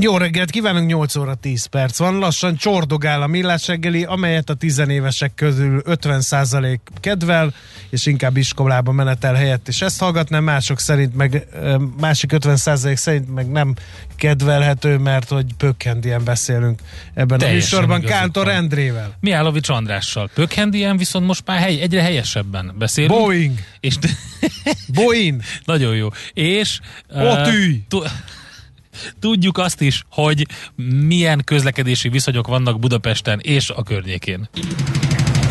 Jó reggelt kívánunk, 8 óra 10 perc van. Lassan csordogál a millás reggeli, amelyet a tizenévesek közül 50% kedvel, és inkább iskolába menetel helyett, és ezt hallgatnám, mások szerint meg, másik 50% szerint meg nem kedvelhető, mert hogy pökkendien beszélünk ebben Teljesen a műsorban Kántor Endrével. Miálovics Andrással. Pökkendien viszont most már hely, egyre helyesebben beszélünk. Boeing. És Boeing. Nagyon jó. És... Otűj. Uh, Tudjuk azt is, hogy milyen közlekedési viszonyok vannak Budapesten és a környékén.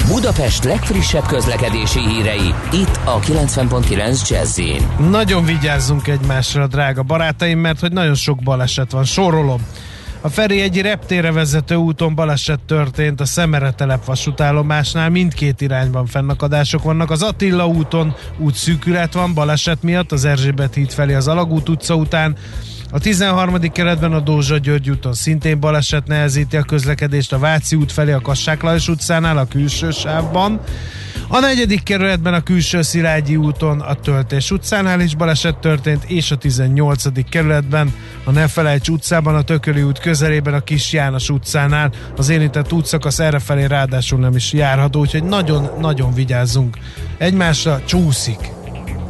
Budapest legfrissebb közlekedési hírei, itt a 90.9 jazz Nagyon vigyázzunk egymásra, drága barátaim, mert hogy nagyon sok baleset van. Sorolom. A Feri egy reptére vezető úton baleset történt a Szemere telep vasútállomásnál, mindkét irányban fennakadások vannak. Az Attila úton útszűkület van baleset miatt, az Erzsébet híd felé az Alagút utca után, a 13. keretben a Dózsa György úton szintén baleset nehezíti a közlekedést a Váci út felé a Kassák Lajos utcánál a külső sávban. A negyedik kerületben a külső Szilágyi úton a Töltés utcánál is baleset történt, és a 18. kerületben a Nefelejts utcában, a Tököli út közelében, a Kis János utcánál az érintett útszakasz errefelé ráadásul nem is járható, úgyhogy nagyon-nagyon vigyázzunk. Egymásra csúszik.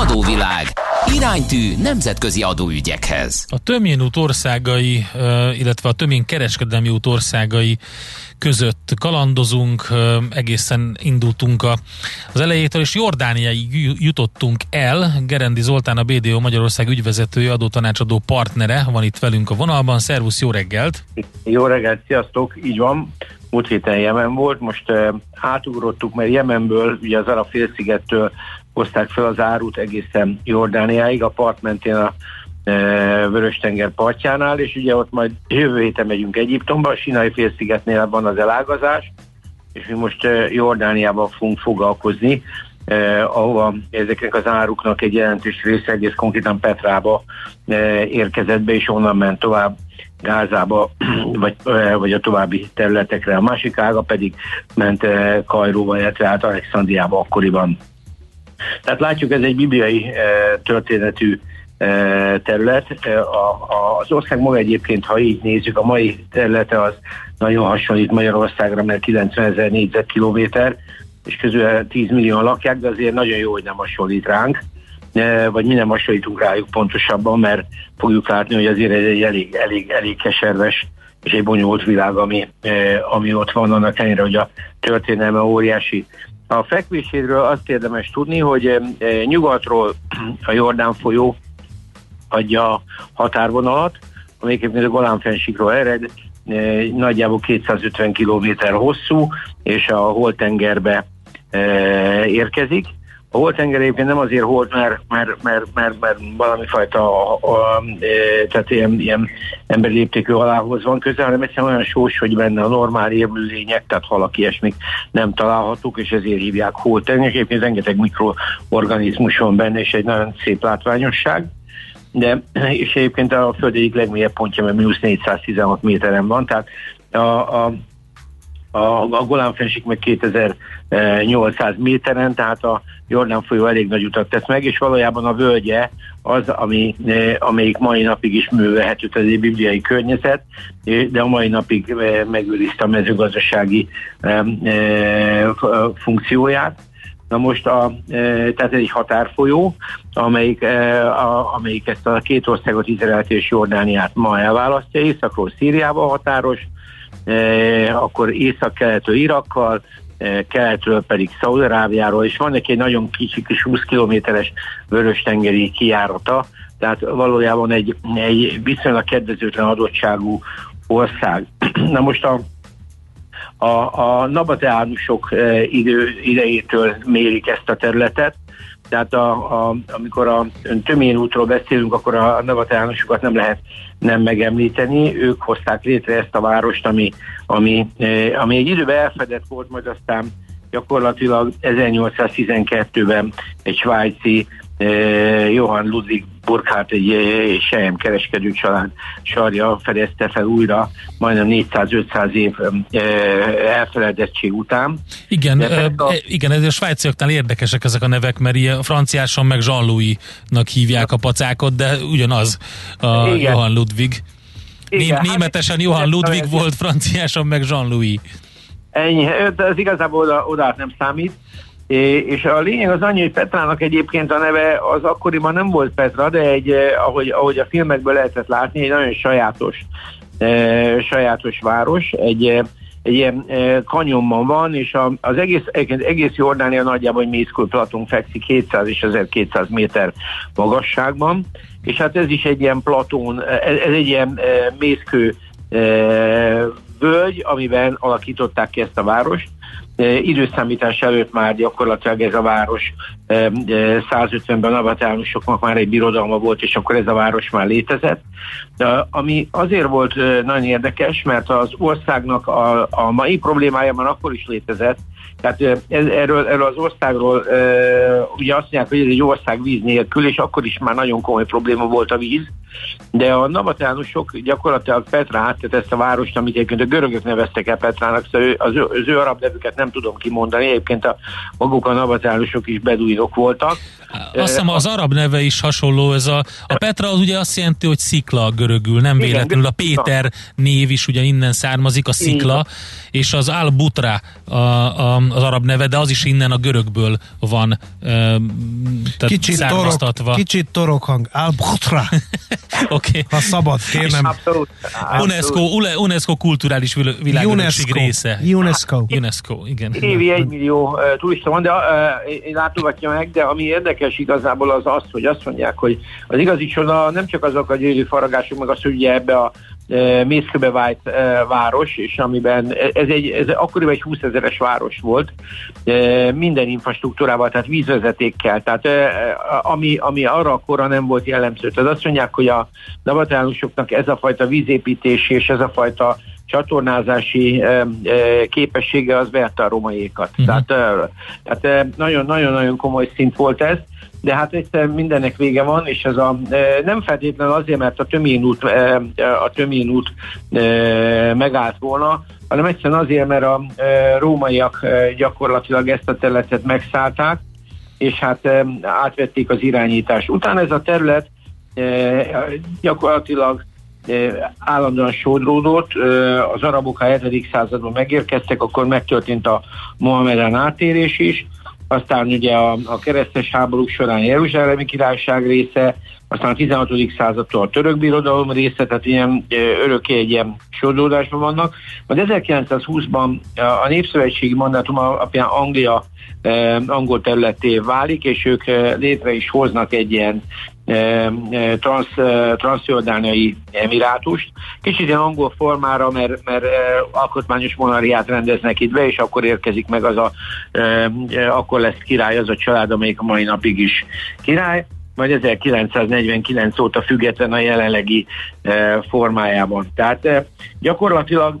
Adóvilág. Iránytű nemzetközi adóügyekhez. A Tömén út országai, illetve a Tömén kereskedelmi út országai között kalandozunk, egészen indultunk a, az elejétől, és Jordániáig jutottunk el. Gerendi Zoltán, a BDO Magyarország ügyvezetője, adótanácsadó partnere van itt velünk a vonalban. Szervusz, jó reggelt! Jó reggelt, sziasztok! Így van, múlt héten Jemen volt, most átugrottuk, mert Jemenből, ugye az Arab félszigettől hozták fel az árut egészen Jordániáig, a part mentén a e, Vörös-tenger partjánál, és ugye ott majd jövő héten megyünk Egyiptomba, a Sinai félszigetnél van az elágazás, és mi most e, Jordániában fogunk foglalkozni, eh, ahova ezeknek az áruknak egy jelentős része egész konkrétan Petrába eh, érkezett be, és onnan ment tovább Gázába, vagy, eh, vagy a további területekre. A másik ága pedig ment eh, Kajróba, illetve át Alexandriába akkoriban. Tehát látjuk, ez egy bibliai e, történetű e, terület. E, a, az ország maga egyébként, ha így nézzük, a mai területe az nagyon hasonlít Magyarországra, mert 90 ezer négyzetkilométer, és közül 10 millió lakják, de azért nagyon jó, hogy nem hasonlít ránk vagy mi nem hasonlítunk rájuk pontosabban, mert fogjuk látni, hogy azért ez egy elég, elég, elég keserves és egy bonyolult világ, ami, ami ott van, annak ellenére, hogy a történelme óriási. A fekvéséről azt érdemes tudni, hogy eh, nyugatról a Jordán folyó adja határvonalat, amelyik a Golán-fensikról ered, eh, nagyjából 250 km hosszú, és a Holtengerbe eh, érkezik. A holtenger egyébként nem azért holt, mert, mert, mert, mert, mert valami fajta a, e, tehát ilyen, ilyen emberi léptékű halához van közel, hanem egyszerűen olyan sós, hogy benne a normál élőlények, tehát halak ilyesmik nem találhatók, és ezért hívják holtenger. Egyébként rengeteg mikroorganizmus van benne, és egy nagyon szép látványosság de és egyébként a föld egyik legmélyebb pontja, mert mínusz 416 méteren van, tehát a, a a, a Golán-fensik meg 2800 méteren, tehát a Jordán folyó elég nagy utat tesz meg, és valójában a völgye az, ami, eh, amelyik mai napig is művelhető, ez egy bibliai környezet, eh, de a mai napig eh, megőrizte a mezőgazdasági funkcióját. Na most, a, tehát ez egy határfolyó, amelyik, a, amelyik ezt a két országot, Izraelt és Jordániát ma elválasztja, északról Szíriába határos, akkor észak-keletről Irakkal, keletről pedig Szaudarábiáról, és van neki egy nagyon kicsi kis 20 kilométeres vörös-tengeri kijárata, tehát valójában egy, egy viszonylag kedvezőtlen adottságú ország. Na most a, a, a nabateánusok idő, idejétől mérik ezt a területet, tehát a, a, amikor a Tömén útról beszélünk, akkor a nabateánusokat nem lehet nem megemlíteni. Ők hozták létre ezt a várost, ami, ami, ami egy időben elfedett volt, majd aztán gyakorlatilag 1812-ben egy svájci Johann Ludwig Burkhardt egy sejem kereskedő család sarja fedezte fel újra majdnem 400-500 év elfeledettség után. Igen, a... igen, ez a svájciaknál érdekesek ezek a nevek, mert ilyen franciáson meg Jean-Louis-nak hívják a pacákot, de ugyanaz a igen. Johann Ludwig. Igen, Németesen hát, Johann Ludwig volt, franciáson meg Jean-Louis. Ennyi, ez igazából oda, oda nem számít. És a lényeg az annyi, hogy Petrának egyébként a neve az akkoriban nem volt Petra, de egy, eh, ahogy, ahogy a filmekből lehetett látni, egy nagyon sajátos, eh, sajátos város, egy, eh, egy ilyen kanyonban van, és az egész, egész Jordánia nagyjából egy platon fekszik 700 és 1200 méter magasságban, és hát ez is egy ilyen platón, ez, egy ilyen eh, mészkő völgy, amiben alakították ki ezt a várost, időszámítás előtt már gyakorlatilag ez a város 150-ben avatárusoknak már egy birodalma volt, és akkor ez a város már létezett. De ami azért volt nagyon érdekes, mert az országnak a, a mai problémája már akkor is létezett, tehát ez, erről, erről az országról e, ugye azt mondják, hogy ez egy ország víz nélkül, és akkor is már nagyon komoly probléma volt a víz, de a nabatánusok gyakorlatilag Petra tehát ezt a várost, amit egyébként a görögök neveztek el Petrának, szóval az, ő, az ő arab nevüket nem tudom kimondani, egyébként a, maguk a nabatánusok is beduinok voltak. Azt hiszem az arab neve is hasonló, ez a, a Petra az ugye azt jelenti, hogy szikla görögül, nem Igen, véletlenül a Péter név is ugye innen származik, a szikla, Igen. és az Al-Butra a, a, az arab neve, de az is innen a görögből van tehát kicsit torok, kicsit torok hang, Al-Butra. Oké. Okay. Ha szabad, kérnem. Abszolút. UNESCO, UNESCO kulturális világörökség része. UNESCO. UNESCO, igen. Évi egy millió uh, turista van, de uh, én látogatja meg, de ami érdekes igazából az az, hogy azt mondják, hogy az igazi csoda nem csak azok a gyönyörű faragások, meg az, hogy ugye ebbe a mészköbe vált város, és amiben ez, egy, ez akkoriban egy 20 ezeres város volt, minden infrastruktúrával, tehát vízvezetékkel, tehát ami, ami arra a korra nem volt jellemző. Tehát azt mondják, hogy a navatálusoknak ez a fajta vízépítési és ez a fajta csatornázási képessége az verte a romaiékat. Uh-huh. Tehát, tehát nagyon-nagyon-nagyon komoly szint volt ez de hát egyszer mindennek vége van, és ez a, nem feltétlenül azért, mert a Tömén út, a Tömén út megállt volna, hanem egyszerűen azért, mert a rómaiak gyakorlatilag ezt a területet megszállták, és hát átvették az irányítást. Utána ez a terület gyakorlatilag állandóan sodródott, az arabok a 7. században megérkeztek, akkor megtörtént a Mohamedán átérés is, aztán ugye a, a keresztes háborúk során Jeruzsálemi királyság része, aztán a 16. századtól a török birodalom része, tehát ilyen örökké egy ilyen sodródásban vannak. Majd 1920-ban a Népszövetségi mandátum alapján Anglia angol területé válik, és ők létre is hoznak egy ilyen transz, transzjordániai emirátust. Kicsit ilyen angol formára, mert, mert alkotmányos monarhiát rendeznek itt be, és akkor érkezik meg az a, akkor lesz király az a család, amelyik a mai napig is király majd 1949 óta független a jelenlegi e, formájában. Tehát e, gyakorlatilag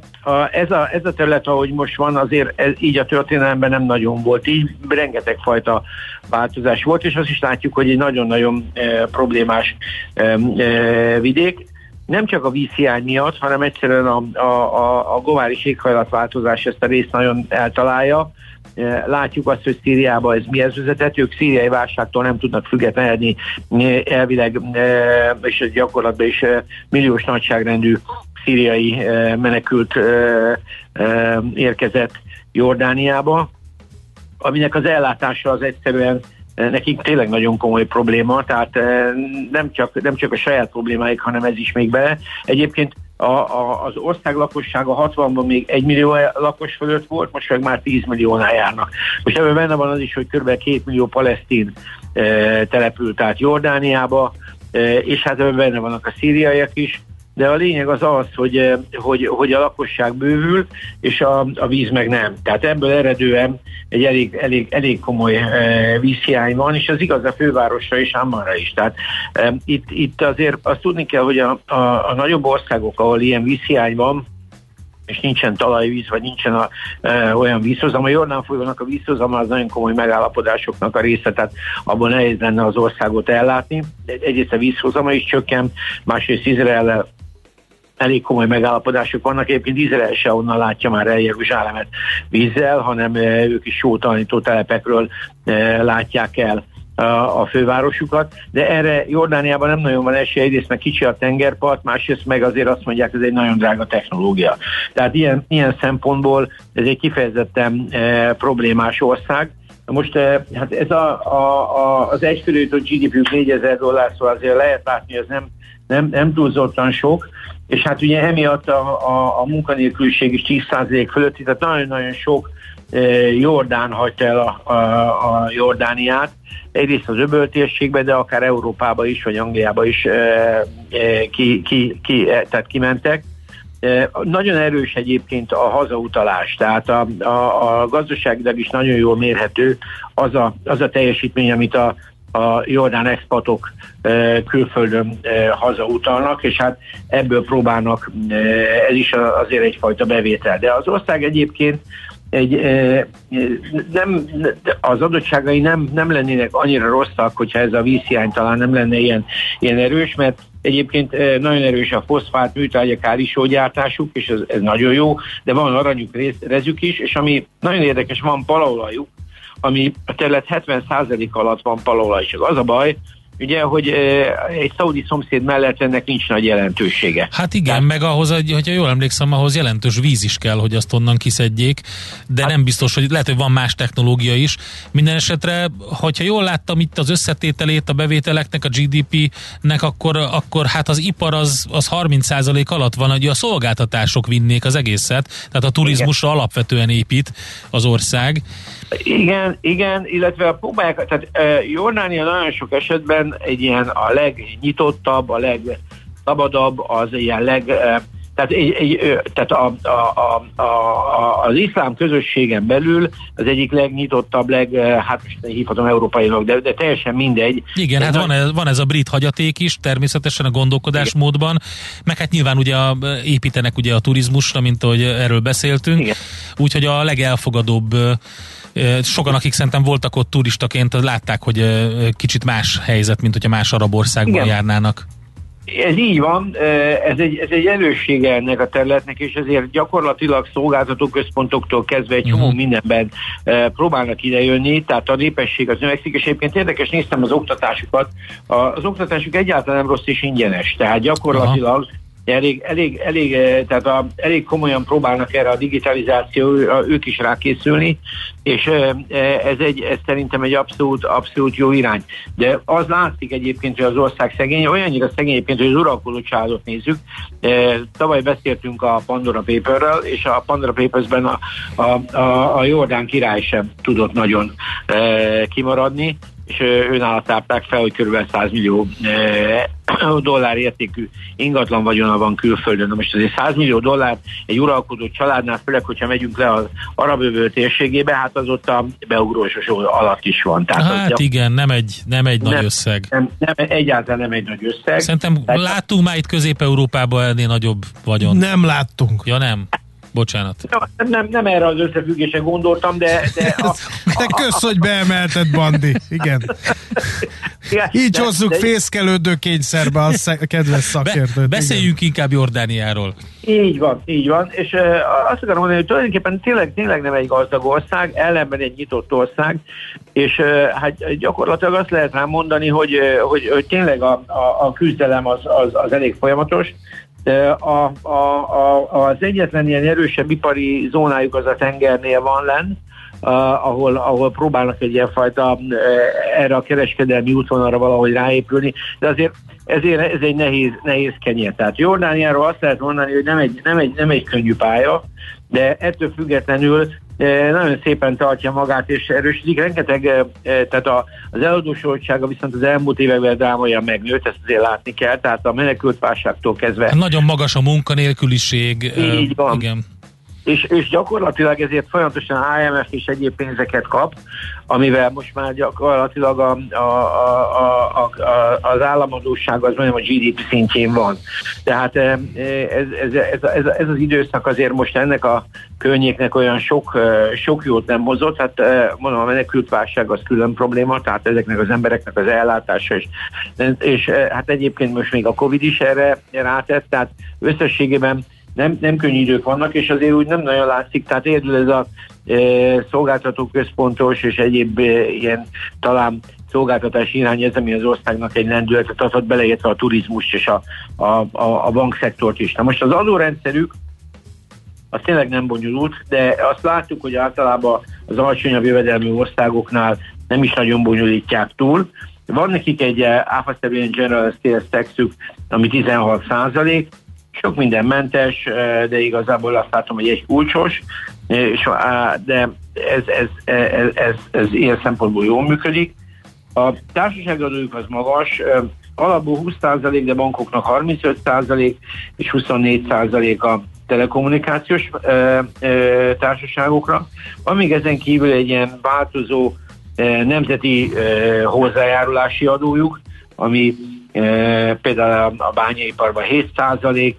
ez, a, ez a terület, ahogy most van, azért ez, így a történelemben nem nagyon volt. Így, rengeteg fajta változás volt, és azt is látjuk, hogy egy nagyon-nagyon e, problémás vidék. Nem csak a vízhiány miatt, hanem egyszerűen a, a, a, a globális éghajlatváltozás ezt a részt nagyon eltalálja, látjuk azt, hogy Szíriában ez mihez vezetett, ők szíriai válságtól nem tudnak függetlenedni, eh, elvileg eh, és gyakorlatban is milliós nagyságrendű szíriai menekült érkezett Jordániába, aminek az ellátása az egyszerűen nekik tényleg nagyon komoly probléma, tehát nem csak, nem csak a saját problémáik, hanem ez is még bele. Egyébként a, a, az ország lakossága 60-ban még 1 millió lakos fölött volt, most meg már 10 milliónál járnak. Most ebben benne van az is, hogy kb. 2 millió palesztin e, települt át Jordániába, e, és hát ebben benne vannak a szíriaiak is, de a lényeg az az, hogy, eh, hogy, hogy a lakosság bővül, és a, a víz meg nem. Tehát ebből eredően egy elég, elég, elég komoly e, vízhiány van, és az igaz a fővárosra és Ammanra is. Tehát e, itt, itt azért azt tudni kell, hogy a, a, a nagyobb országok, ahol ilyen vízhiány van, és nincsen talajvíz, vagy nincsen a, e, olyan vízhozam. A Jordán folyónak a vízhozam az nagyon komoly megállapodásoknak a része, tehát abban nehéz lenne az országot ellátni. Egyrészt a vízhozama is csökken, másrészt Izrael elég komoly megállapodások vannak. Egyébként Izrael se onnan látja már el Jeruzsálemet vízzel, hanem eh, ők is sótalanító telepekről eh, látják el a fővárosukat, de erre Jordániában nem nagyon van esély, egyrészt meg kicsi a tengerpart, másrészt meg azért azt mondják, ez egy nagyon drága technológia. Tehát ilyen, ilyen szempontból ez egy kifejezetten e, problémás ország. Most e, hát ez a, a, a, az egyfőjutó GDP 4000 dollár, szóval azért lehet látni, ez nem, nem, nem túlzottan sok, és hát ugye emiatt a, a, a munkanélküliség is 10% fölötti, tehát nagyon-nagyon sok e, Jordán hagyta el a, a, a Jordániát, egyrészt az öböltérségbe, de akár Európába is, vagy Angliába is e, e, ki, ki, ki, e, tehát kimentek. E, nagyon erős egyébként a hazautalás, tehát a, a, a gazdaságilag is nagyon jól mérhető az a, az a teljesítmény, amit a, a jordán expatok külföldön hazautalnak, és hát ebből próbálnak, ez is azért egyfajta bevétel. De az ország egyébként egy, nem, az adottságai nem, nem lennének annyira rosszak, hogyha ez a vízhiány talán nem lenne ilyen, ilyen erős, mert egyébként nagyon erős a foszfát műtárgyak árisógyártásuk, és ez, ez nagyon jó, de van aranyuk, rezük is, és ami nagyon érdekes, van palaolajuk, ami a terület 70% alatt van palaolaj, csak az a baj, ugye, hogy egy szaudi szomszéd mellett ennek nincs nagy jelentősége. Hát igen, Tehát... meg ahhoz, hogyha jól emlékszem, ahhoz jelentős víz is kell, hogy azt onnan kiszedjék, de hát... nem biztos, hogy lehet, hogy van más technológia is. Minden esetre, hogyha jól láttam itt az összetételét a bevételeknek, a GDP-nek, akkor, akkor hát az ipar az, az 30% alatt van, hogy a szolgáltatások vinnék az egészet, tehát a turizmusra igen. alapvetően épít az ország. Igen, igen, illetve a próbálják, tehát uh, Jordánia nagyon sok esetben egy ilyen a legnyitottabb, a legszabadabb, az ilyen leg, uh, tehát, egy, egy, tehát a, a, a, a, az iszlám közösségen belül az egyik legnyitottabb, leg, hát most hívhatom európainak, de, de teljesen mindegy. Igen, de hát van ez, van ez a brit hagyaték is, természetesen a gondolkodásmódban, meg hát nyilván ugye a, építenek ugye a turizmusra, mint ahogy erről beszéltünk, úgyhogy a legelfogadóbb Sokan, akik szerintem voltak ott turistaként, látták, hogy kicsit más helyzet, mint hogyha más arab országban Igen. járnának. Ez így van, ez egy, ez egy erőssége ennek a területnek, és ezért gyakorlatilag szolgáltató központoktól kezdve egy csomó uh-huh. mindenben próbálnak idejönni, tehát a népesség az növekszik, és egyébként érdekes, néztem az oktatásukat, az oktatásuk egyáltalán nem rossz és ingyenes, tehát gyakorlatilag uh-huh elég, elég, elég, eh, tehát a, elég komolyan próbálnak erre a digitalizáció, ők is rákészülni, és eh, eh, ez, egy, ez szerintem egy abszolút, abszolút jó irány. De az látszik egyébként, hogy az ország szegény, olyannyira szegény egyébként, hogy az uralkodó családot nézzük. Tavaly beszéltünk a Pandora Paperrel, és a Pandora Papersben a, a, a, a Jordán király sem tudott nagyon kimaradni, és őnála tárták fel, hogy kb. 100 millió dollár értékű ingatlan vagyona van külföldön. Na most azért 100 millió dollár egy uralkodó családnál, főleg, hogyha megyünk le az arab övő térségébe, hát az ott a beugrósos alatt is van. Tehát hát az igen, nem egy, nem egy nem, nagy összeg. Nem, nem, egyáltalán nem egy nagy összeg. Szerintem Tehát, láttunk már itt Közép-Európában ennél nagyobb vagyon. Nem láttunk. Ja nem. Bocsánat. Nem, nem, nem erre az összefüggésre gondoltam, de... de, a, de kösz, hogy beemelted, Bandi. Igen. Igen Így de, hozzuk de, fészkelődő kényszerbe a kedves szakértőt. Be, beszéljünk igen. inkább Jordániáról. Így van, így van. És uh, azt akarom mondani, hogy tulajdonképpen tényleg, tényleg nem egy gazdag ország, ellenben egy nyitott ország, és uh, hát gyakorlatilag azt lehet rám mondani, hogy, uh, hogy, hogy tényleg a, a, a küzdelem az, az, az elég folyamatos, a, a, a, az egyetlen ilyen erősebb ipari zónájuk az a tengernél van len, ahol, ahol próbálnak egy ilyenfajta erre a kereskedelmi útvonalra valahogy ráépülni, de azért ezért ez egy nehéz, nehéz kenyér. Tehát Jordániáról azt lehet mondani, hogy nem egy, nem egy, nem egy könnyű pálya, de ettől függetlenül nagyon szépen tartja magát és erősödik. Rengeteg, tehát az eladósoltsága viszont az elmúlt években drámaian megnőtt, ezt azért látni kell, tehát a menekült válságtól kezdve. Nagyon magas a munkanélküliség. Így van. Igen és, és gyakorlatilag ezért folyamatosan IMF és egyéb pénzeket kap, amivel most már gyakorlatilag a, a, a, a, a, az államadóság az mondjam a GDP szintjén van. Tehát ez, ez, ez, ez, ez az időszak azért most ennek a környéknek olyan sok, sok jót nem hozott, hát mondom, a menekült válság az külön probléma, tehát ezeknek az embereknek az ellátása, és, és hát egyébként most még a Covid is erre rátett, tehát összességében nem, nem könnyű idők vannak, és azért úgy nem nagyon látszik, tehát érdül ez a e, szolgáltató központos és egyéb e, ilyen talán szolgáltatás irány ez, ami az országnak egy lendületet adhat, beleértve a turizmus és a, a, a, a bankszektort is. Na most az adórendszerük az tényleg nem bonyolult, de azt láttuk, hogy általában az alacsonyabb jövedelmű országoknál nem is nagyon bonyolítják túl. Van nekik egy áfaszerűen General Sales taxük, ami 16 százalék, sok minden mentes, de igazából azt látom, hogy egy kulcsos, de ez, ez, ez, ez, ez ilyen szempontból jól működik. A társaságadójuk az magas, alapból 20%, de bankoknak 35% és 24% a telekommunikációs ö, ö, társaságokra. Van még ezen kívül egy ilyen változó ö, nemzeti ö, hozzájárulási adójuk, ami például a bányaiparban 7 százalék,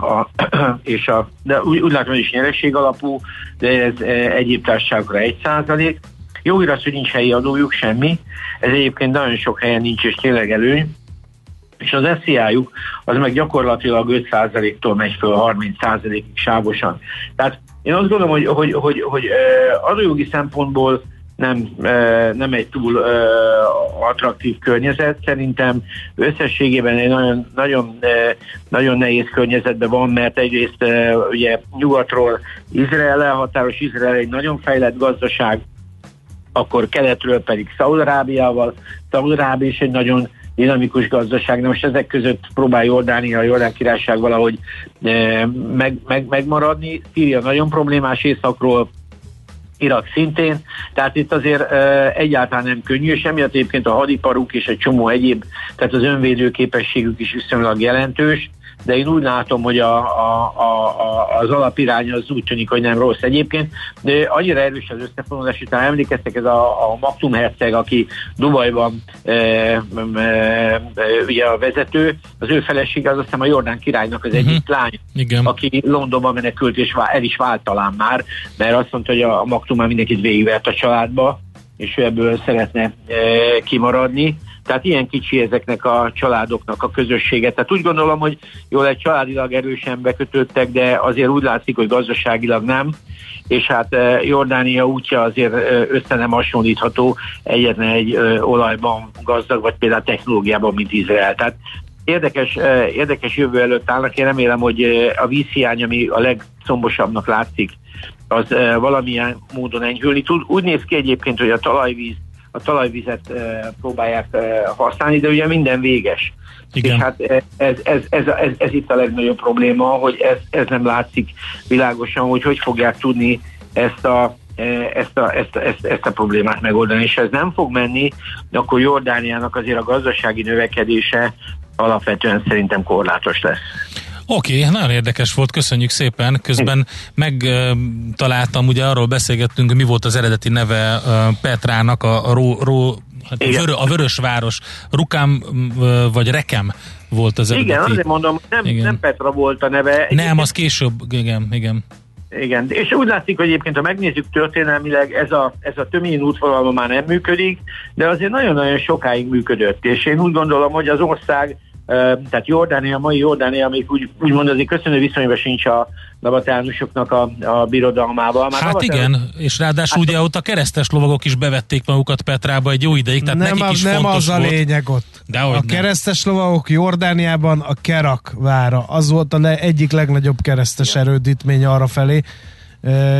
a, és a, de úgy, úgy látom, hogy is nyereség alapú, de ez egyéb társaságokra 1 százalék. Jó igaz, hogy nincs helyi adójuk, semmi. Ez egyébként nagyon sok helyen nincs, és tényleg előny. És az SZIA-juk az meg gyakorlatilag 5%-tól megy föl 30%-ig sávosan. Tehát én azt gondolom, hogy, hogy, hogy, hogy adójogi szempontból nem, nem egy túl attraktív környezet. Szerintem összességében egy nagyon, nagyon, nagyon nehéz környezetben van, mert egyrészt ugye nyugatról Izrael elhatáros, Izrael egy nagyon fejlett gazdaság, akkor keletről pedig Szaudarábiával. Szaudarábia is egy nagyon dinamikus gazdaság, de most ezek között próbál Jordánia, a Jordán királyság valahogy meg, meg, megmaradni. Szíria nagyon problémás északról, Irak szintén, tehát itt azért egyáltalán nem könnyű, és emiatt egyébként a hadiparuk és egy csomó egyéb, tehát az önvédő képességük is viszonylag jelentős, de én úgy látom, hogy a, a, a, az alapirány az úgy tűnik, hogy nem rossz egyébként, de annyira erős az összefonódás, hogy emlékeztek, ez a, a Maktum Herceg, aki Dubajban e, e, e, ugye a vezető, az ő felesége az azt hiszem a Jordán királynak az egyik uh-huh. lány, Igen. aki Londonban menekült, és el is vált talán már, mert azt mondta, hogy a, a Maktum már mindenkit végigvert a családba, és ő ebből szeretne e, kimaradni tehát ilyen kicsi ezeknek a családoknak a közössége. Tehát úgy gondolom, hogy jól egy családilag erősen bekötöttek, de azért úgy látszik, hogy gazdaságilag nem és hát eh, Jordánia útja azért eh, össze nem hasonlítható egyetlen egy eh, olajban gazdag, vagy például technológiában, mint Izrael. Tehát érdekes, érdekes jövő előtt állnak. Én remélem, hogy a vízhiány, ami a legszombosabbnak látszik, az valamilyen módon enyhülni tud. Úgy néz ki egyébként, hogy a talajvíz a talajvizet próbálják használni, de ugye minden véges. Igen. És hát ez, ez, ez, ez, ez, ez itt a legnagyobb probléma, hogy ez, ez nem látszik világosan, hogy hogy fogják tudni ezt a, ezt a, ezt, ezt, ezt a problémát megoldani, és ez nem fog menni, akkor Jordániának azért a gazdasági növekedése alapvetően szerintem korlátos lesz. Oké, okay, nagyon érdekes volt, köszönjük szépen. Közben megtaláltam, ugye arról beszélgettünk, mi volt az eredeti neve Petrának, a, a, Ró, Ró, hát a, vörö, a Vörösváros. Rukám vagy Rekem volt az eredeti. Igen, azért mondom, nem, igen. nem Petra volt a neve. Egyébként... Nem, az később, igen, igen. Igen, és úgy látszik, hogy egyébként, ha megnézzük történelmileg, ez a, ez a tömény útvonalon már nem működik, de azért nagyon-nagyon sokáig működött, és én úgy gondolom, hogy az ország tehát Jordánia, mai Jordánia még úgy, úgymond azért köszönő viszonyban sincs a navatánusoknak a, a birodalmával. Már hát igen, és ráadásul hát, ugye ott a keresztes lovagok is bevették magukat Petrába egy jó ideig, tehát nem, nekik is nem fontos az a volt. lényeg ott. De a nem. keresztes lovagok Jordániában a Kerak vára, az volt a le, egyik legnagyobb keresztes erődítmény arra felé,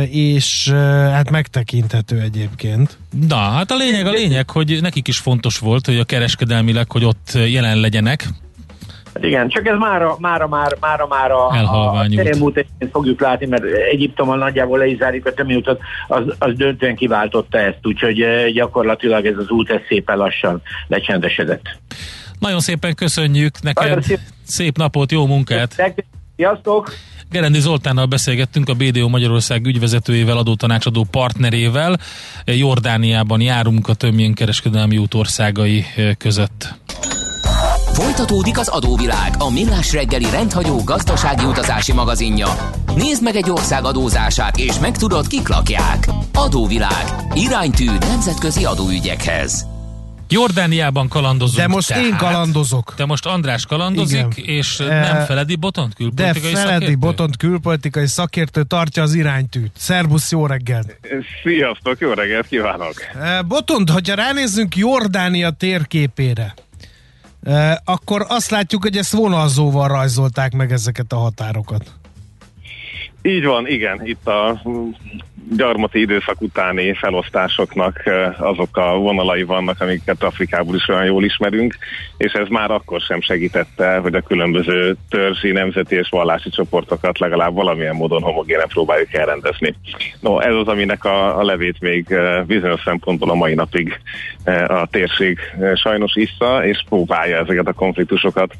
és hát megtekinthető egyébként. Na, hát a lényeg a lényeg, hogy nekik is fontos volt, hogy a kereskedelmileg, hogy ott jelen legyenek, Hát igen, csak ez mára, mára, mára, mára, mára a teremút fogjuk látni, mert Egyiptommal nagyjából le is zárjuk a töményútot, az, az döntően kiváltotta ezt, úgyhogy gyakorlatilag ez az út ez szépen lassan lecsendesedett. Nagyon szépen köszönjük neked, szép. szép napot, jó munkát! Sziasztok! Gerendi Zoltánnal beszélgettünk a BDO Magyarország ügyvezetőjével, adótanácsadó partnerével. Jordániában járunk a tömjén kereskedelmi út országai között. Folytatódik az adóvilág, a millás reggeli rendhagyó gazdasági utazási magazinja. Nézd meg egy ország adózását, és megtudod, kik lakják. Adóvilág. Iránytű nemzetközi adóügyekhez. Jordániában kalandozunk. De most tehát. én kalandozok. Te most András kalandozik, Igen. és e, nem Feledi Botont külpolitikai De Feledi szakértő? Botont külpolitikai szakértő tartja az iránytűt. Szerbusz, jó reggelt! Sziasztok, jó reggelt kívánok! E, Botont, hogyha ránézzünk Jordánia térképére, akkor azt látjuk, hogy ezt vonalzóval rajzolták meg ezeket a határokat. Így van, igen. Itt a gyarmati időszak utáni felosztásoknak azok a vonalai vannak, amiket Afrikából is olyan jól ismerünk, és ez már akkor sem segítette, hogy a különböző törzsi, nemzeti és vallási csoportokat legalább valamilyen módon homogénen próbáljuk elrendezni. No, ez az, aminek a, a levét még bizonyos szempontból a mai napig a térség sajnos issza, és próbálja ezeket a konfliktusokat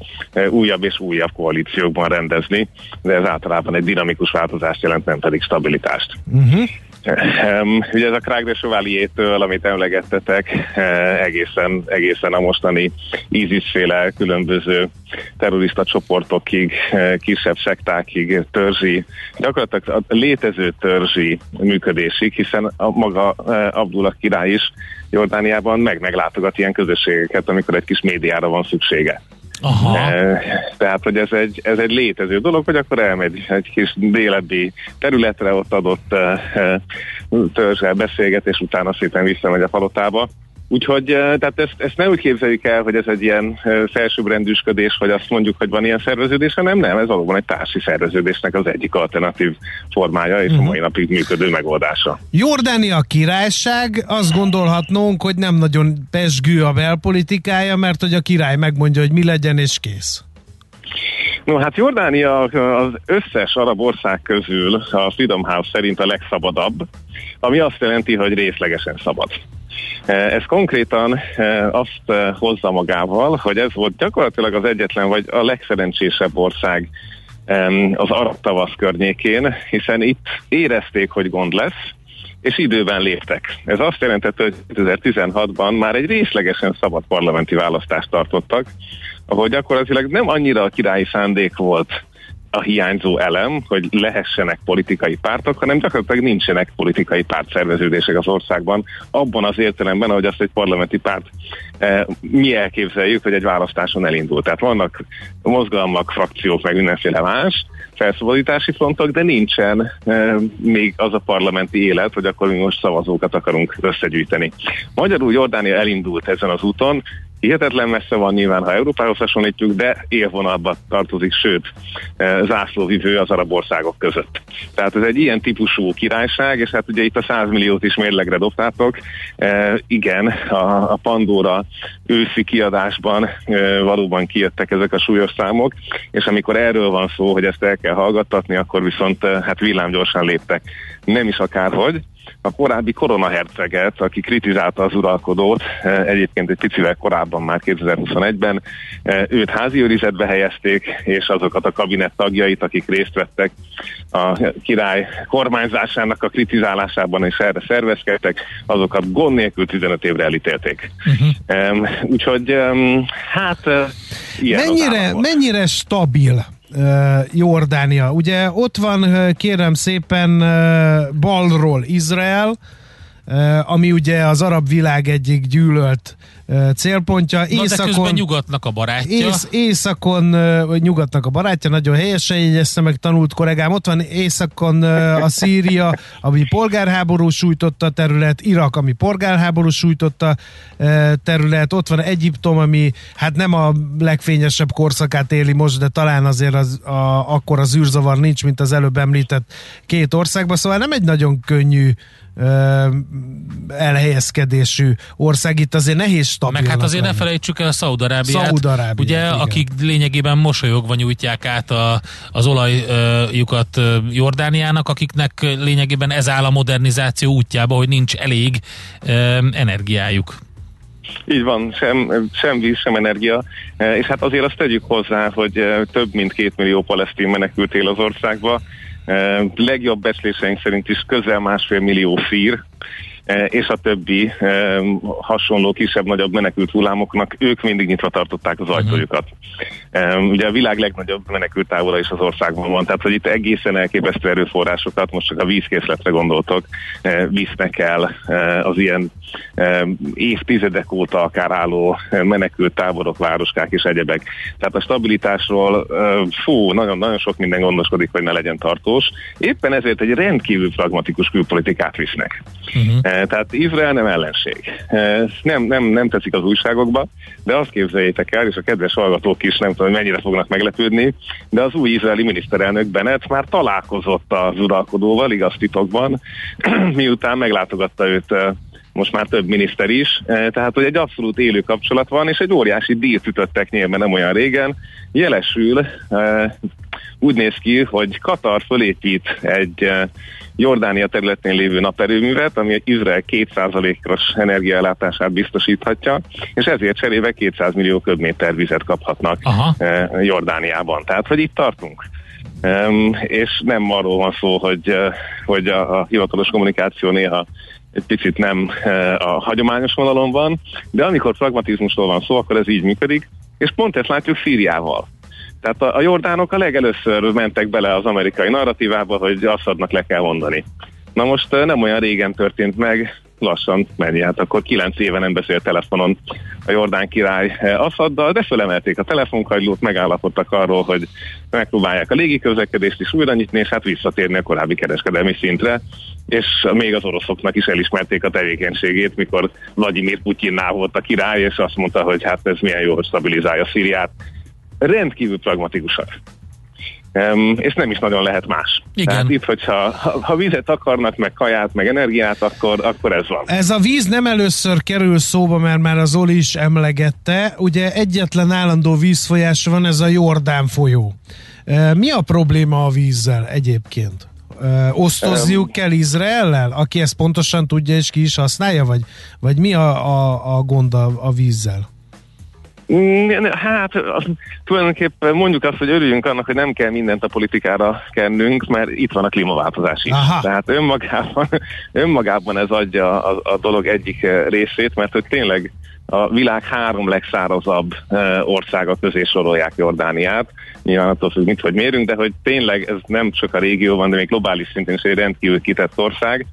újabb és újabb koalíciókban rendezni, de ez általában egy dinamikus változást jelent, nem pedig stabilitást. Uh-huh. Um, ugye ez a Krák de Chevalier-től, amit emlegettetek, uh, egészen, egészen a mostani ISIS-féle különböző terrorista csoportokig, uh, kisebb szektákig, törzsi, gyakorlatilag a létező törzsi működésig, hiszen a maga uh, Abdullah király is Jordániában meg meglátogat ilyen közösségeket, amikor egy kis médiára van szüksége. Aha. Tehát, hogy ez egy, ez egy létező dolog, hogy akkor elmegy egy kis délebbi területre, ott adott e, törzsel beszélget, és utána szépen visszamegy a palotába. Úgyhogy tehát ezt, ezt nem úgy képzeljük el, hogy ez egy ilyen felsőbbrendűsködés, hogy azt mondjuk, hogy van ilyen szerveződés, hanem nem, ez valóban egy társi szerveződésnek az egyik alternatív formája és uh-huh. a mhm. mai napig működő megoldása. Jordánia királyság, azt gondolhatnunk, hogy nem nagyon pesgő a belpolitikája, mert hogy a király megmondja, hogy mi legyen és kész. No, hát Jordánia az összes arab ország közül a Freedom House szerint a legszabadabb, ami azt jelenti, hogy részlegesen szabad. Eh, ez konkrétan eh, azt eh, hozza magával, hogy ez volt gyakorlatilag az egyetlen, vagy a legszerencsésebb ország az arab tavasz környékén, hiszen itt érezték, hogy gond lesz, és időben léptek. Ez azt jelentette, hogy 2016-ban már egy részlegesen szabad parlamenti választást tartottak, ahol gyakorlatilag nem annyira a királyi szándék volt a hiányzó elem, hogy lehessenek politikai pártok, hanem gyakorlatilag nincsenek politikai pártszerveződések az országban, abban az értelemben, ahogy azt egy parlamenti párt e, mi elképzeljük, hogy egy választáson elindul. Tehát vannak mozgalmak, frakciók, meg mindenféle más felszabadítási frontok, de nincsen e, még az a parlamenti élet, hogy akkor mi most szavazókat akarunk összegyűjteni. Magyarul Jordánia elindult ezen az úton, hihetetlen messze van nyilván, ha Európához hasonlítjuk, de élvonalba tartozik, sőt, e, zászlóvivő az arab országok között. Tehát ez egy ilyen típusú királyság, és hát ugye itt a 100 milliót is mérlegre dobtátok. E, igen, a, a Pandora őszi kiadásban e, valóban kijöttek ezek a súlyos számok, és amikor erről van szó, hogy ezt el kell hallgattatni, akkor viszont e, hát villámgyorsan léptek. Nem is akárhogy, a korábbi koronaherceget, aki kritizálta az uralkodót, eh, egyébként egy picivel korábban, már 2021-ben, eh, őt házi őrizetbe helyezték, és azokat a kabinett tagjait, akik részt vettek a király kormányzásának a kritizálásában, és erre szervezkedtek, azokat gond nélkül 15 évre elítélték. Uh-huh. Úgyhogy, hát... Uh, mennyire, mennyire stabil Jordánia. Ugye ott van, kérem szépen, balról Izrael, ami ugye az arab világ egyik gyűlölt célpontja. Na, északon, de nyugatnak a barátja. Ész, északon, nyugatnak a barátja, nagyon helyesen jegyezte meg tanult kollégám. Ott van északon a Szíria, ami polgárháború sújtotta terület, Irak, ami polgárháború sújtotta terület, ott van Egyiptom, ami hát nem a legfényesebb korszakát éli most, de talán azért az, a, akkor az űrzavar nincs, mint az előbb említett két országban, szóval nem egy nagyon könnyű elhelyezkedésű ország. Itt azért nehéz stabil. Meg hát azért lenni. ne felejtsük el a Szaudarábiát, Szaudarábiát ugye, igen. akik lényegében mosolyogva nyújtják át a, az olajjukat Jordániának, akiknek lényegében ez áll a modernizáció útjába, hogy nincs elég energiájuk. Így van, sem, sem víz, sem energia, és hát azért azt tegyük hozzá, hogy több mint két millió palesztin menekült él az országba, legjobb becsléseink szerint is közel másfél millió szír, és a többi hasonló kisebb-nagyobb menekült hullámoknak ők mindig nyitva tartották az ajtójukat. Ugye a világ legnagyobb menekült távol is az országban van, tehát hogy itt egészen elképesztő erőforrásokat, most csak a vízkészletre gondoltok, visznek el az ilyen évtizedek óta akár álló menekült táborok, városkák és egyebek. Tehát a stabilitásról fú, nagyon-nagyon sok minden gondoskodik, hogy ne legyen tartós. Éppen ezért egy rendkívül pragmatikus külpolitikát visznek. Uh-huh. Tehát Izrael nem ellenség. Nem, nem, nem teszik az újságokba, de azt képzeljétek el, és a kedves hallgatók is nem tudom, hogy mennyire fognak meglepődni, de az új izraeli miniszterelnök Bennett már találkozott az uralkodóval, igaz titokban, miután meglátogatta őt most már több miniszter is, tehát hogy egy abszolút élő kapcsolat van, és egy óriási dílt ütöttek nyilván nem olyan régen. Jelesül úgy néz ki, hogy Katar fölépít egy Jordánia területén lévő naperőművet, ami Izrael 2%-os energiaellátását biztosíthatja, és ezért cserébe 200 millió köbméter vizet kaphatnak Aha. Jordániában. Tehát, hogy itt tartunk. Um, és nem arról van szó, hogy, hogy a, a hivatalos kommunikáció néha egy picit nem a hagyományos vonalon van, de amikor pragmatizmusról van szó, akkor ez így működik, és pont ezt látjuk Szíriával. Tehát a, a jordánok a legelőször mentek bele az amerikai narratívába, hogy Assadnak le kell mondani. Na most nem olyan régen történt meg, lassan mennyi, hát akkor kilenc éve nem beszélt telefonon a Jordán király Assaddal, de fölemelték a telefonkagylót, megállapodtak arról, hogy megpróbálják a légiközlekedést is újra nyitni, és hát visszatérni a korábbi kereskedelmi szintre, és még az oroszoknak is elismerték a tevékenységét, mikor Vladimir Putyinnál volt a király, és azt mondta, hogy hát ez milyen jó, hogy stabilizálja Szíriát rendkívül pragmatikusak. Um, és nem is nagyon lehet más. Igen. Tehát itt, hogyha ha, ha vizet akarnak, meg kaját, meg energiát, akkor, akkor ez van. Ez a víz nem először kerül szóba, mert már az Oli is emlegette. Ugye egyetlen állandó vízfolyás van, ez a Jordán folyó. Mi a probléma a vízzel egyébként? Osztozniuk um, kell Izraellel, aki ezt pontosan tudja és ki is használja, vagy, vagy mi a, a, a gond a, a vízzel? Hát az, tulajdonképpen mondjuk azt, hogy örüljünk annak, hogy nem kell mindent a politikára kennünk, mert itt van a klímaváltozás is. Aha. Tehát önmagában, önmagában ez adja a, a dolog egyik eh, részét, mert hogy tényleg a világ három legszárazabb eh, országa közé sorolják Jordániát. Nyilván attól függ, mit hogy mérünk, de hogy tényleg ez nem csak a régióban, de még globális szintén is egy rendkívül kitett ország,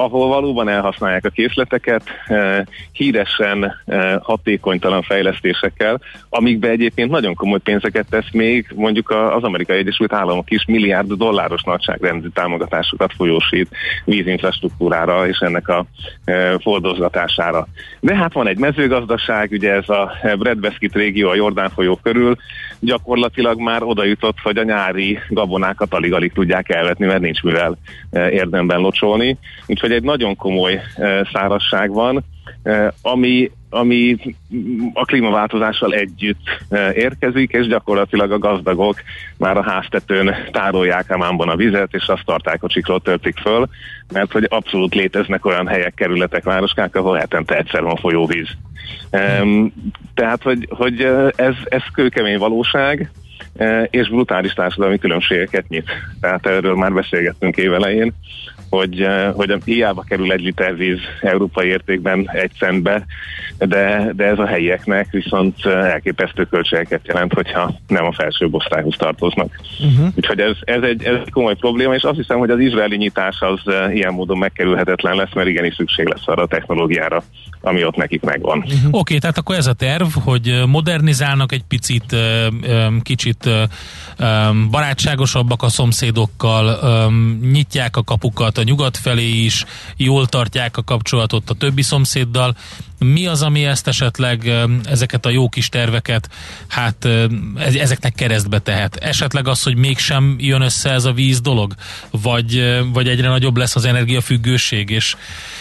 ahol valóban elhasználják a készleteket, eh, híresen eh, hatékonytalan fejlesztésekkel, amikbe egyébként nagyon komoly pénzeket tesz még mondjuk az Amerikai Egyesült Államok is milliárd dolláros nagyságrendű támogatásokat folyósít vízinfrastruktúrára és ennek a eh, fordozgatására. De hát van egy mezőgazdaság, ugye ez a Bredbeskit régió a Jordán folyó körül, gyakorlatilag már oda jutott, hogy a nyári gabonákat alig-alig tudják elvetni, mert nincs mivel érdemben locsolni. Úgyhogy egy nagyon komoly szárazság van, ami, ami a klímaváltozással együtt érkezik, és gyakorlatilag a gazdagok már a háztetőn tárolják Amánban a vizet, és azt tarták a csiklót töltik föl, mert hogy abszolút léteznek olyan helyek, kerületek, városkák, ahol hetente egyszer van folyóvíz. Tehát, hogy, hogy ez, ez kőkemény valóság, és brutális társadalmi különbségeket nyit. Tehát erről már beszélgettünk évelején, hogy, hogy hiába kerül egy liter víz európai értékben egy centbe, de, de ez a helyieknek viszont elképesztő költségeket jelent, hogyha nem a felső osztályhoz tartoznak. Uh-huh. Úgyhogy ez, ez, egy, ez egy komoly probléma, és azt hiszem, hogy az izraeli nyitás az ilyen módon megkerülhetetlen lesz, mert igenis szükség lesz arra a technológiára, ami ott nekik megvan. Uh-huh. Oké, okay, tehát akkor ez a terv, hogy modernizálnak egy picit, kicsit barátságosabbak a szomszédokkal, nyitják a kapukat a nyugat felé is, jól tartják a kapcsolatot a többi szomszéddal. Mi az, ami ezt esetleg, ezeket a jó kis terveket, hát ezeknek keresztbe tehet? Esetleg az, hogy mégsem jön össze ez a víz dolog? Vagy, vagy egyre nagyobb lesz az energiafüggőség, és,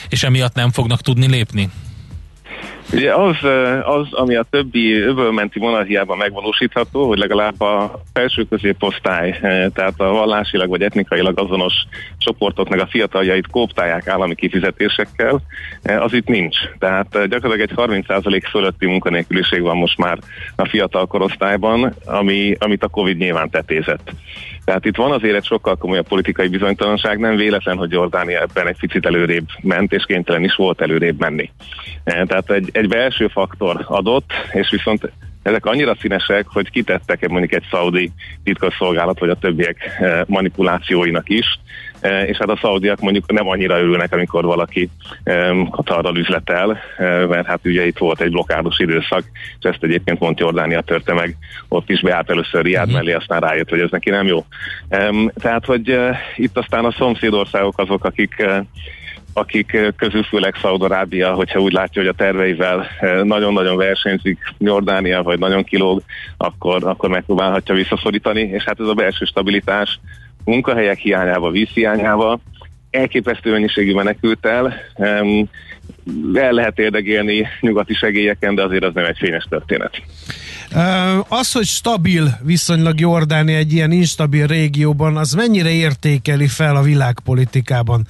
és emiatt nem fognak tudni lépni? Ugye az, az, ami a többi öbölmenti monarchiában megvalósítható, hogy legalább a felső középosztály, tehát a vallásilag vagy etnikailag azonos csoportoknak a fiataljait kóptálják állami kifizetésekkel, az itt nincs. Tehát gyakorlatilag egy 30% fölötti munkanélküliség van most már a fiatal korosztályban, ami, amit a Covid nyilván tetézett. Tehát itt van azért egy sokkal komolyabb politikai bizonytalanság, nem véletlen, hogy Jordánia ebben egy picit előrébb ment, és kénytelen is volt előrébb menni. Tehát egy, egy belső faktor adott, és viszont ezek annyira színesek, hogy kitettek mondjuk egy szaudi titkosszolgálat, vagy a többiek eh, manipulációinak is, eh, és hát a szaudiak mondjuk nem annyira örülnek, amikor valaki Katarral üzletel, eh, mert hát ugye itt volt egy blokádos időszak, és ezt egyébként Mont Jordánia törte meg, ott is beállt először Riád uh-huh. mellé, aztán rájött, hogy ez neki nem jó. Tehát, hogy itt aztán a szomszédországok azok, akik akik eh, közül főleg Szaudarábia, hogyha úgy látja, hogy a terveivel eh, nagyon-nagyon versenyzik Jordánia, vagy nagyon kilóg, akkor, akkor megpróbálhatja visszaszorítani, és hát ez a belső stabilitás munkahelyek hiányával, víz hiányával, elképesztő mennyiségű menekültel, el lehet érdegélni nyugati segélyeken, de azért az nem egy fényes történet. Az, hogy stabil viszonylag Jordánia egy ilyen instabil régióban, az mennyire értékeli fel a világpolitikában?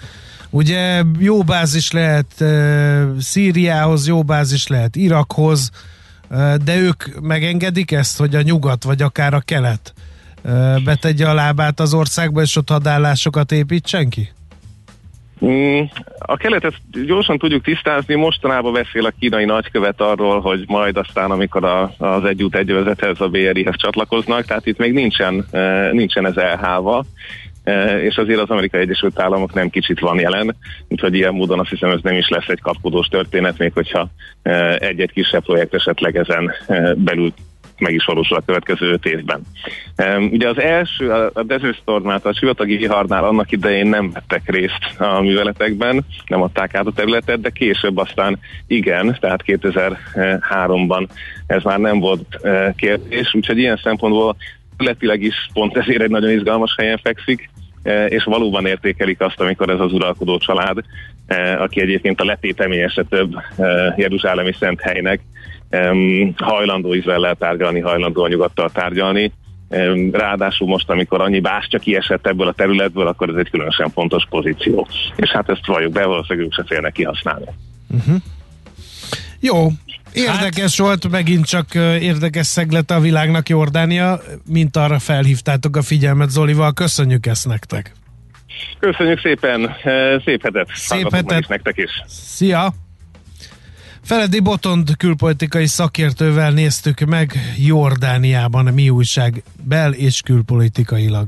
Ugye jó bázis lehet uh, Szíriához, jó bázis lehet Irakhoz, de ők megengedik ezt, hogy a nyugat, vagy akár a kelet uh, betegye a lábát az országba, és ott hadállásokat építsen ki? Mm, a keletet gyorsan tudjuk tisztázni, mostanában beszél a kínai nagykövet arról, hogy majd aztán, amikor a, az egyút egyvezethez, a BRI-hez csatlakoznak, tehát itt még nincsen, nincsen ez elhálva. E, és azért az Amerikai Egyesült Államok nem kicsit van jelen, úgyhogy ilyen módon azt hiszem ez nem is lesz egy kapkodós történet, még hogyha e, egy-egy kisebb projekt esetleg ezen e, belül meg is valósul a következő öt évben. Ugye az első, a Desert Stormát, a sivatagi viharnál annak idején nem vettek részt a műveletekben, nem adták át a területet, de később aztán igen, tehát 2003-ban ez már nem volt kérdés, úgyhogy ilyen szempontból letileg is pont ezért egy nagyon izgalmas helyen fekszik, és valóban értékelik azt, amikor ez az uralkodó család, e, aki egyébként a letéteményese több e, Jeruzsálemi szent helynek, hajlandó Izrael tárgyalni, hajlandó a nyugattal tárgyalni. Ráadásul most, amikor annyi bástya kiesett ebből a területből, akkor ez egy különösen fontos pozíció. És hát ezt valljuk be, valószínűleg ők se félnek kihasználni. Uh-huh. Jó, Érdekes hát, volt, megint csak érdekes szeglete a világnak Jordánia, mint arra felhívtátok a figyelmet Zolival. Köszönjük ezt nektek! Köszönjük szépen, szép hetet! Szép hetet! Is nektek is! Szia! Feledi Botond külpolitikai szakértővel néztük meg Jordániában mi újság bel- és külpolitikailag.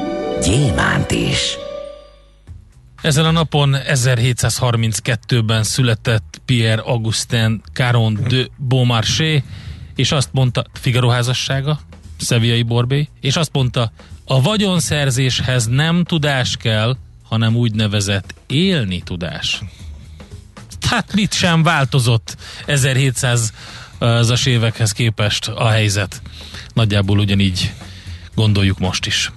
gyémánt is. Ezen a napon 1732-ben született Pierre Augustin Caron de Beaumarchais, és azt mondta, Figaro házassága, Szeviai Borbé, és azt mondta, a vagyonszerzéshez nem tudás kell, hanem úgynevezett élni tudás. Hát mit sem változott 1700-as évekhez képest a helyzet. Nagyjából ugyanígy gondoljuk most is.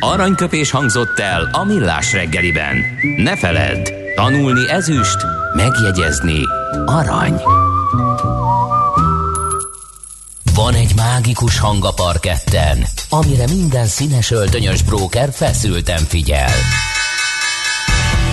Aranyköpés hangzott el a millás reggeliben. Ne feledd, tanulni ezüst, megjegyezni arany. Van egy mágikus hang a parketten, amire minden színes öltönyös bróker feszülten figyel.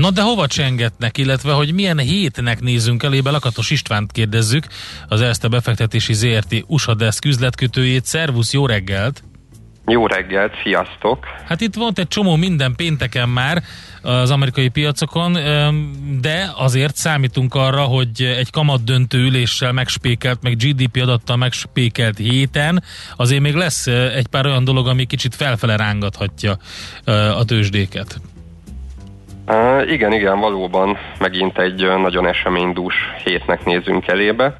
Na de hova csengetnek, illetve hogy milyen hétnek nézünk elébe, Lakatos Istvánt kérdezzük, az Erste befektetési ZRT USA Desk üzletkötőjét. Szervusz, jó reggelt! Jó reggelt, sziasztok! Hát itt volt egy csomó minden pénteken már az amerikai piacokon, de azért számítunk arra, hogy egy kamat döntő üléssel megspékelt, meg GDP adattal megspékelt héten, azért még lesz egy pár olyan dolog, ami kicsit felfele rángathatja a tőzsdéket. Uh, igen, igen, valóban megint egy nagyon eseménydús hétnek nézünk elébe.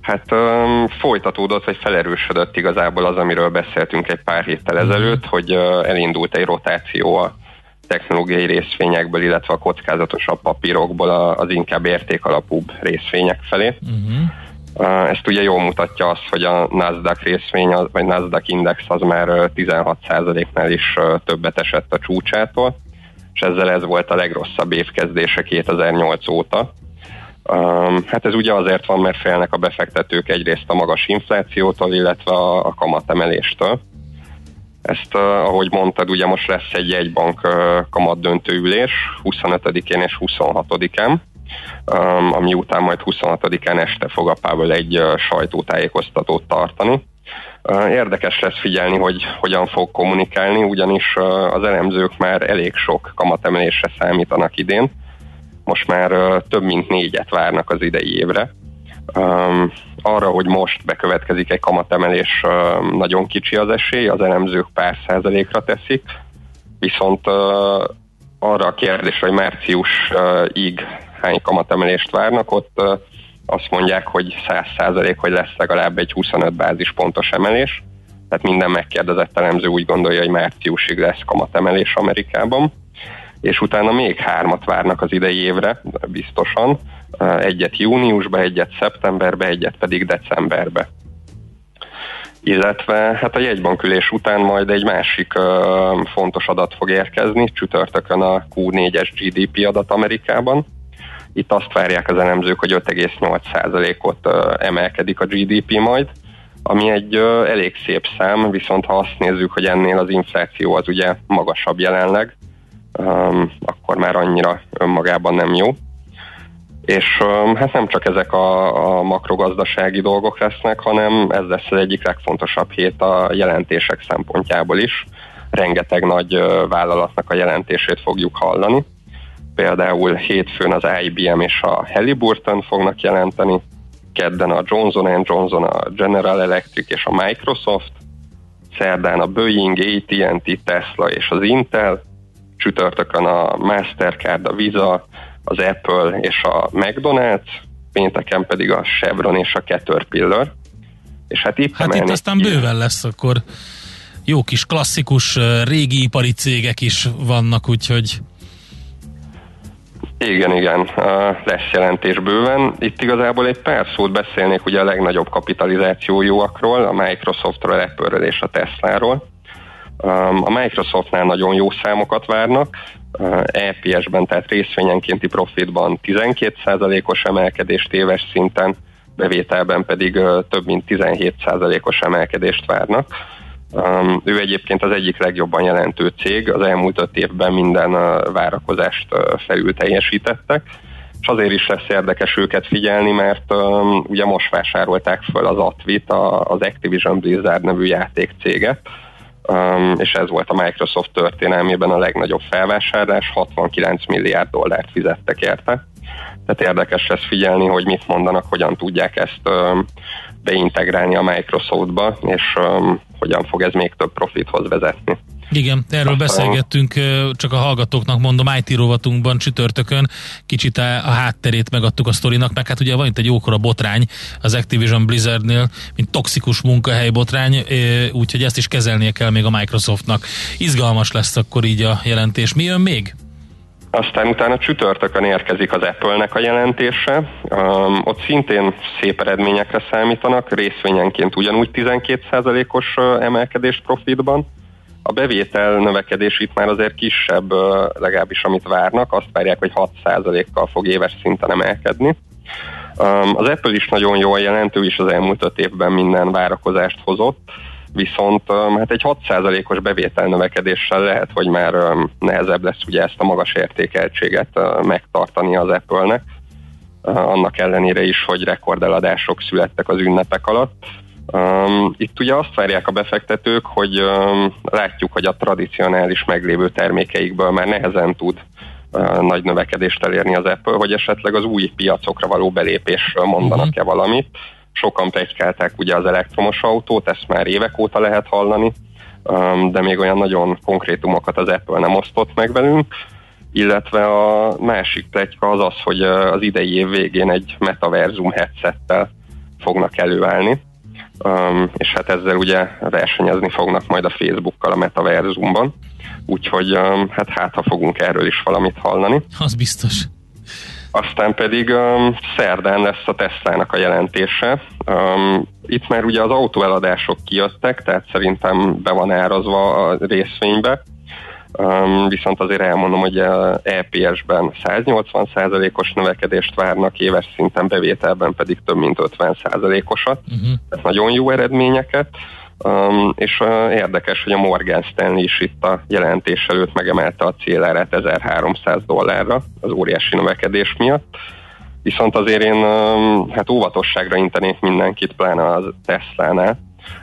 Hát um, folytatódott, vagy felerősödött igazából az, amiről beszéltünk egy pár héttel ezelőtt, hogy uh, elindult egy rotáció a technológiai részvényekből, illetve a kockázatosabb papírokból az inkább értékalapúbb részvények felé. Uh-huh. Ezt ugye jól mutatja azt, hogy a Nasdaq részvény, vagy Nasdaq index az már 16%-nál is többet esett a csúcsától és ezzel ez volt a legrosszabb évkezdése 2008 óta. Um, hát ez ugye azért van, mert félnek a befektetők egyrészt a magas inflációtól, illetve a, a kamatemeléstől. Ezt, uh, ahogy mondtad, ugye most lesz egy jegybank uh, kamat döntőülés 25-én és 26-án, um, ami után majd 26-án este fog a Pável egy uh, sajtótájékoztatót tartani. Érdekes lesz figyelni, hogy hogyan fog kommunikálni, ugyanis az elemzők már elég sok kamatemelésre számítanak idén. Most már több mint négyet várnak az idei évre. Arra, hogy most bekövetkezik egy kamatemelés, nagyon kicsi az esély, az elemzők pár százalékra teszik, viszont arra a kérdésre, hogy márciusig hány kamatemelést várnak, ott azt mondják, hogy 100% hogy lesz legalább egy 25 bázispontos emelés, tehát minden megkérdezett elemző úgy gondolja, hogy márciusig lesz kamatemelés Amerikában, és utána még hármat várnak az idei évre, biztosan, egyet júniusba, egyet szeptemberbe, egyet pedig decemberbe. Illetve hát a jegybankülés után majd egy másik uh, fontos adat fog érkezni, csütörtökön a Q4-es GDP adat Amerikában, itt azt várják az elemzők, hogy 5,8%-ot emelkedik a GDP majd, ami egy elég szép szám, viszont ha azt nézzük, hogy ennél az infláció az ugye magasabb jelenleg, akkor már annyira önmagában nem jó. És hát nem csak ezek a, a makrogazdasági dolgok lesznek, hanem ez lesz az egyik legfontosabb hét a jelentések szempontjából is. Rengeteg nagy vállalatnak a jelentését fogjuk hallani például hétfőn az IBM és a Halliburton fognak jelenteni, kedden a Johnson Johnson, a General Electric és a Microsoft, szerdán a Boeing, AT&T, Tesla és az Intel, csütörtökön a Mastercard, a Visa, az Apple és a McDonald's, pénteken pedig a Chevron és a Caterpillar. És hát itt, hát itt aztán ki... bőven lesz akkor jó kis klasszikus régi ipari cégek is vannak, úgyhogy igen, igen, lesz jelentés bőven. Itt igazából egy pár szót beszélnék ugye a legnagyobb kapitalizációjúakról, a Microsoftról, Apple-ről és a Tesla-ról. A Microsoftnál nagyon jó számokat várnak, EPS-ben, tehát részvényenkénti profitban 12%-os emelkedést éves szinten, bevételben pedig több mint 17%-os emelkedést várnak Um, ő egyébként az egyik legjobban jelentő cég, az elmúlt öt évben minden uh, várakozást uh, felül teljesítettek, és azért is lesz érdekes őket figyelni, mert um, ugye most vásárolták föl az Atvit, a, az Activision Blizzard nevű játékcéget, um, és ez volt a Microsoft történelmében a legnagyobb felvásárlás, 69 milliárd dollárt fizettek érte. Tehát érdekes lesz figyelni, hogy mit mondanak, hogyan tudják ezt um, beintegrálni a Microsoftba, és um, hogyan fog ez még több profithoz vezetni. Igen, erről beszélgettünk, csak a hallgatóknak mondom, IT rovatunkban csütörtökön kicsit a, hátterét megadtuk a sztorinak, meg hát ugye van itt egy jókora botrány az Activision Blizzardnél, mint toxikus munkahely botrány, úgyhogy ezt is kezelnie kell még a Microsoftnak. Izgalmas lesz akkor így a jelentés. Mi jön még? Aztán utána csütörtökön érkezik az Apple-nek a jelentése, um, ott szintén szép eredményekre számítanak, részvényenként ugyanúgy 12%-os emelkedést profitban. A bevétel növekedés itt már azért kisebb, legalábbis amit várnak, azt várják, hogy 6%-kal fog éves szinten emelkedni. Az Apple is nagyon jól jelentő, is az elmúlt öt évben minden várakozást hozott, viszont hát egy 6%-os bevételnövekedéssel lehet, hogy már nehezebb lesz ugye ezt a magas értékeltséget megtartani az Apple-nek, annak ellenére is, hogy rekordeladások születtek az ünnepek alatt. Itt ugye azt várják a befektetők, hogy látjuk, hogy a tradicionális meglévő termékeikből már nehezen tud nagy növekedést elérni az Apple, hogy esetleg az új piacokra való belépésről mondanak-e mhm. valamit sokan plegykálták ugye az elektromos autót, ezt már évek óta lehet hallani, um, de még olyan nagyon konkrétumokat az Apple nem osztott meg velünk, illetve a másik plegyka az az, hogy uh, az idei év végén egy metaverzum headsettel fognak előállni, um, és hát ezzel ugye versenyezni fognak majd a Facebookkal a metaverzumban, úgyhogy um, hát hát ha fogunk erről is valamit hallani. Az biztos. Aztán pedig um, szerdán lesz a Tesla-nak a jelentése. Um, itt már ugye az autóeladások kijöttek, tehát szerintem be van árazva a részvénybe. Um, viszont azért elmondom, hogy EPS-ben 180%-os növekedést várnak, éves szinten bevételben pedig több mint 50%-osat. Uh-huh. Ez nagyon jó eredményeket. Um, és uh, érdekes, hogy a Morgan Stanley is itt a jelentés előtt megemelte a célárát 1300 dollárra az óriási növekedés miatt. Viszont azért én um, hát óvatosságra intenék mindenkit, pláne az Tesla-nál.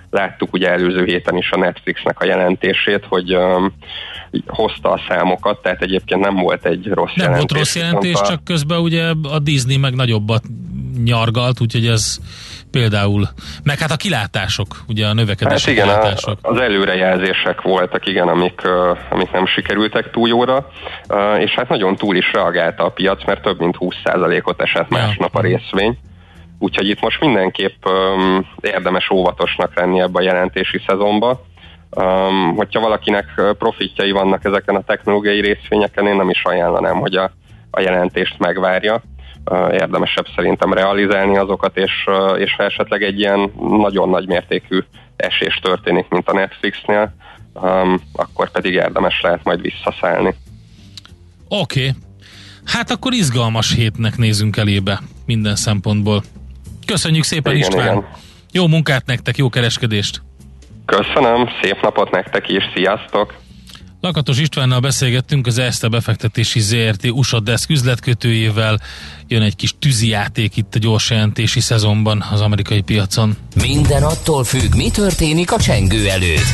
Láttuk ugye előző héten is a Netflixnek a jelentését, hogy um, hozta a számokat, tehát egyébként nem volt egy rossz nem jelentés. Nem volt rossz jelentés, a... csak közben ugye a Disney meg nagyobbat nyargalt, úgyhogy ez például, meg hát a kilátások, ugye a növekedési hát igen, kilátások. A, az előrejelzések voltak, igen, amik, amik nem sikerültek túl jóra, és hát nagyon túl is reagálta a piac, mert több mint 20%-ot esett másnap a részvény. Úgyhogy itt most mindenképp um, érdemes óvatosnak lenni ebbe a jelentési szezonba. Um, hogyha valakinek profitjai vannak ezeken a technológiai részvényeken, én nem is ajánlanám, hogy a, a jelentést megvárja érdemesebb szerintem realizálni azokat, és, és ha esetleg egy ilyen nagyon nagy mértékű esés történik, mint a Netflixnél, um, akkor pedig érdemes lehet majd visszaszállni. Oké. Okay. Hát akkor izgalmas hétnek nézünk elébe minden szempontból. Köszönjük szépen igen, István! Igen. Jó munkát nektek, jó kereskedést! Köszönöm, szép napot nektek is, sziasztok! Lakatos Istvánnal beszélgettünk az Erste befektetési ZRT USA Desk üzletkötőjével. Jön egy kis tűzijáték itt a gyors jelentési szezonban az amerikai piacon. Minden attól függ, mi történik a csengő előtt.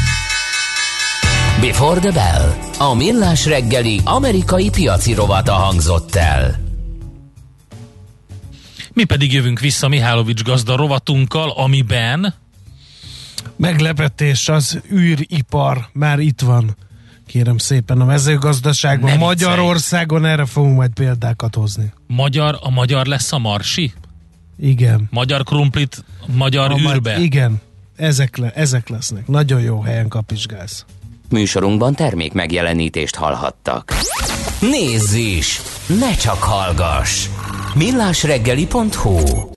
Before the Bell. A millás reggeli amerikai piaci rovata hangzott el. Mi pedig jövünk vissza Mihálovics gazda rovatunkkal, amiben... Meglepetés, az űripar már itt van kérem szépen a mezőgazdaságban. Nem Magyarországon erre fogunk majd példákat hozni. Magyar, a magyar lesz a marsi? Igen. Magyar krumplit, magyar a űrbe? Majd, igen, ezek, le, ezek lesznek. Nagyon jó helyen kapizsgálsz. Műsorunkban termék megjelenítést hallhattak. Nézz is! Ne csak hallgass! millásreggeli.hu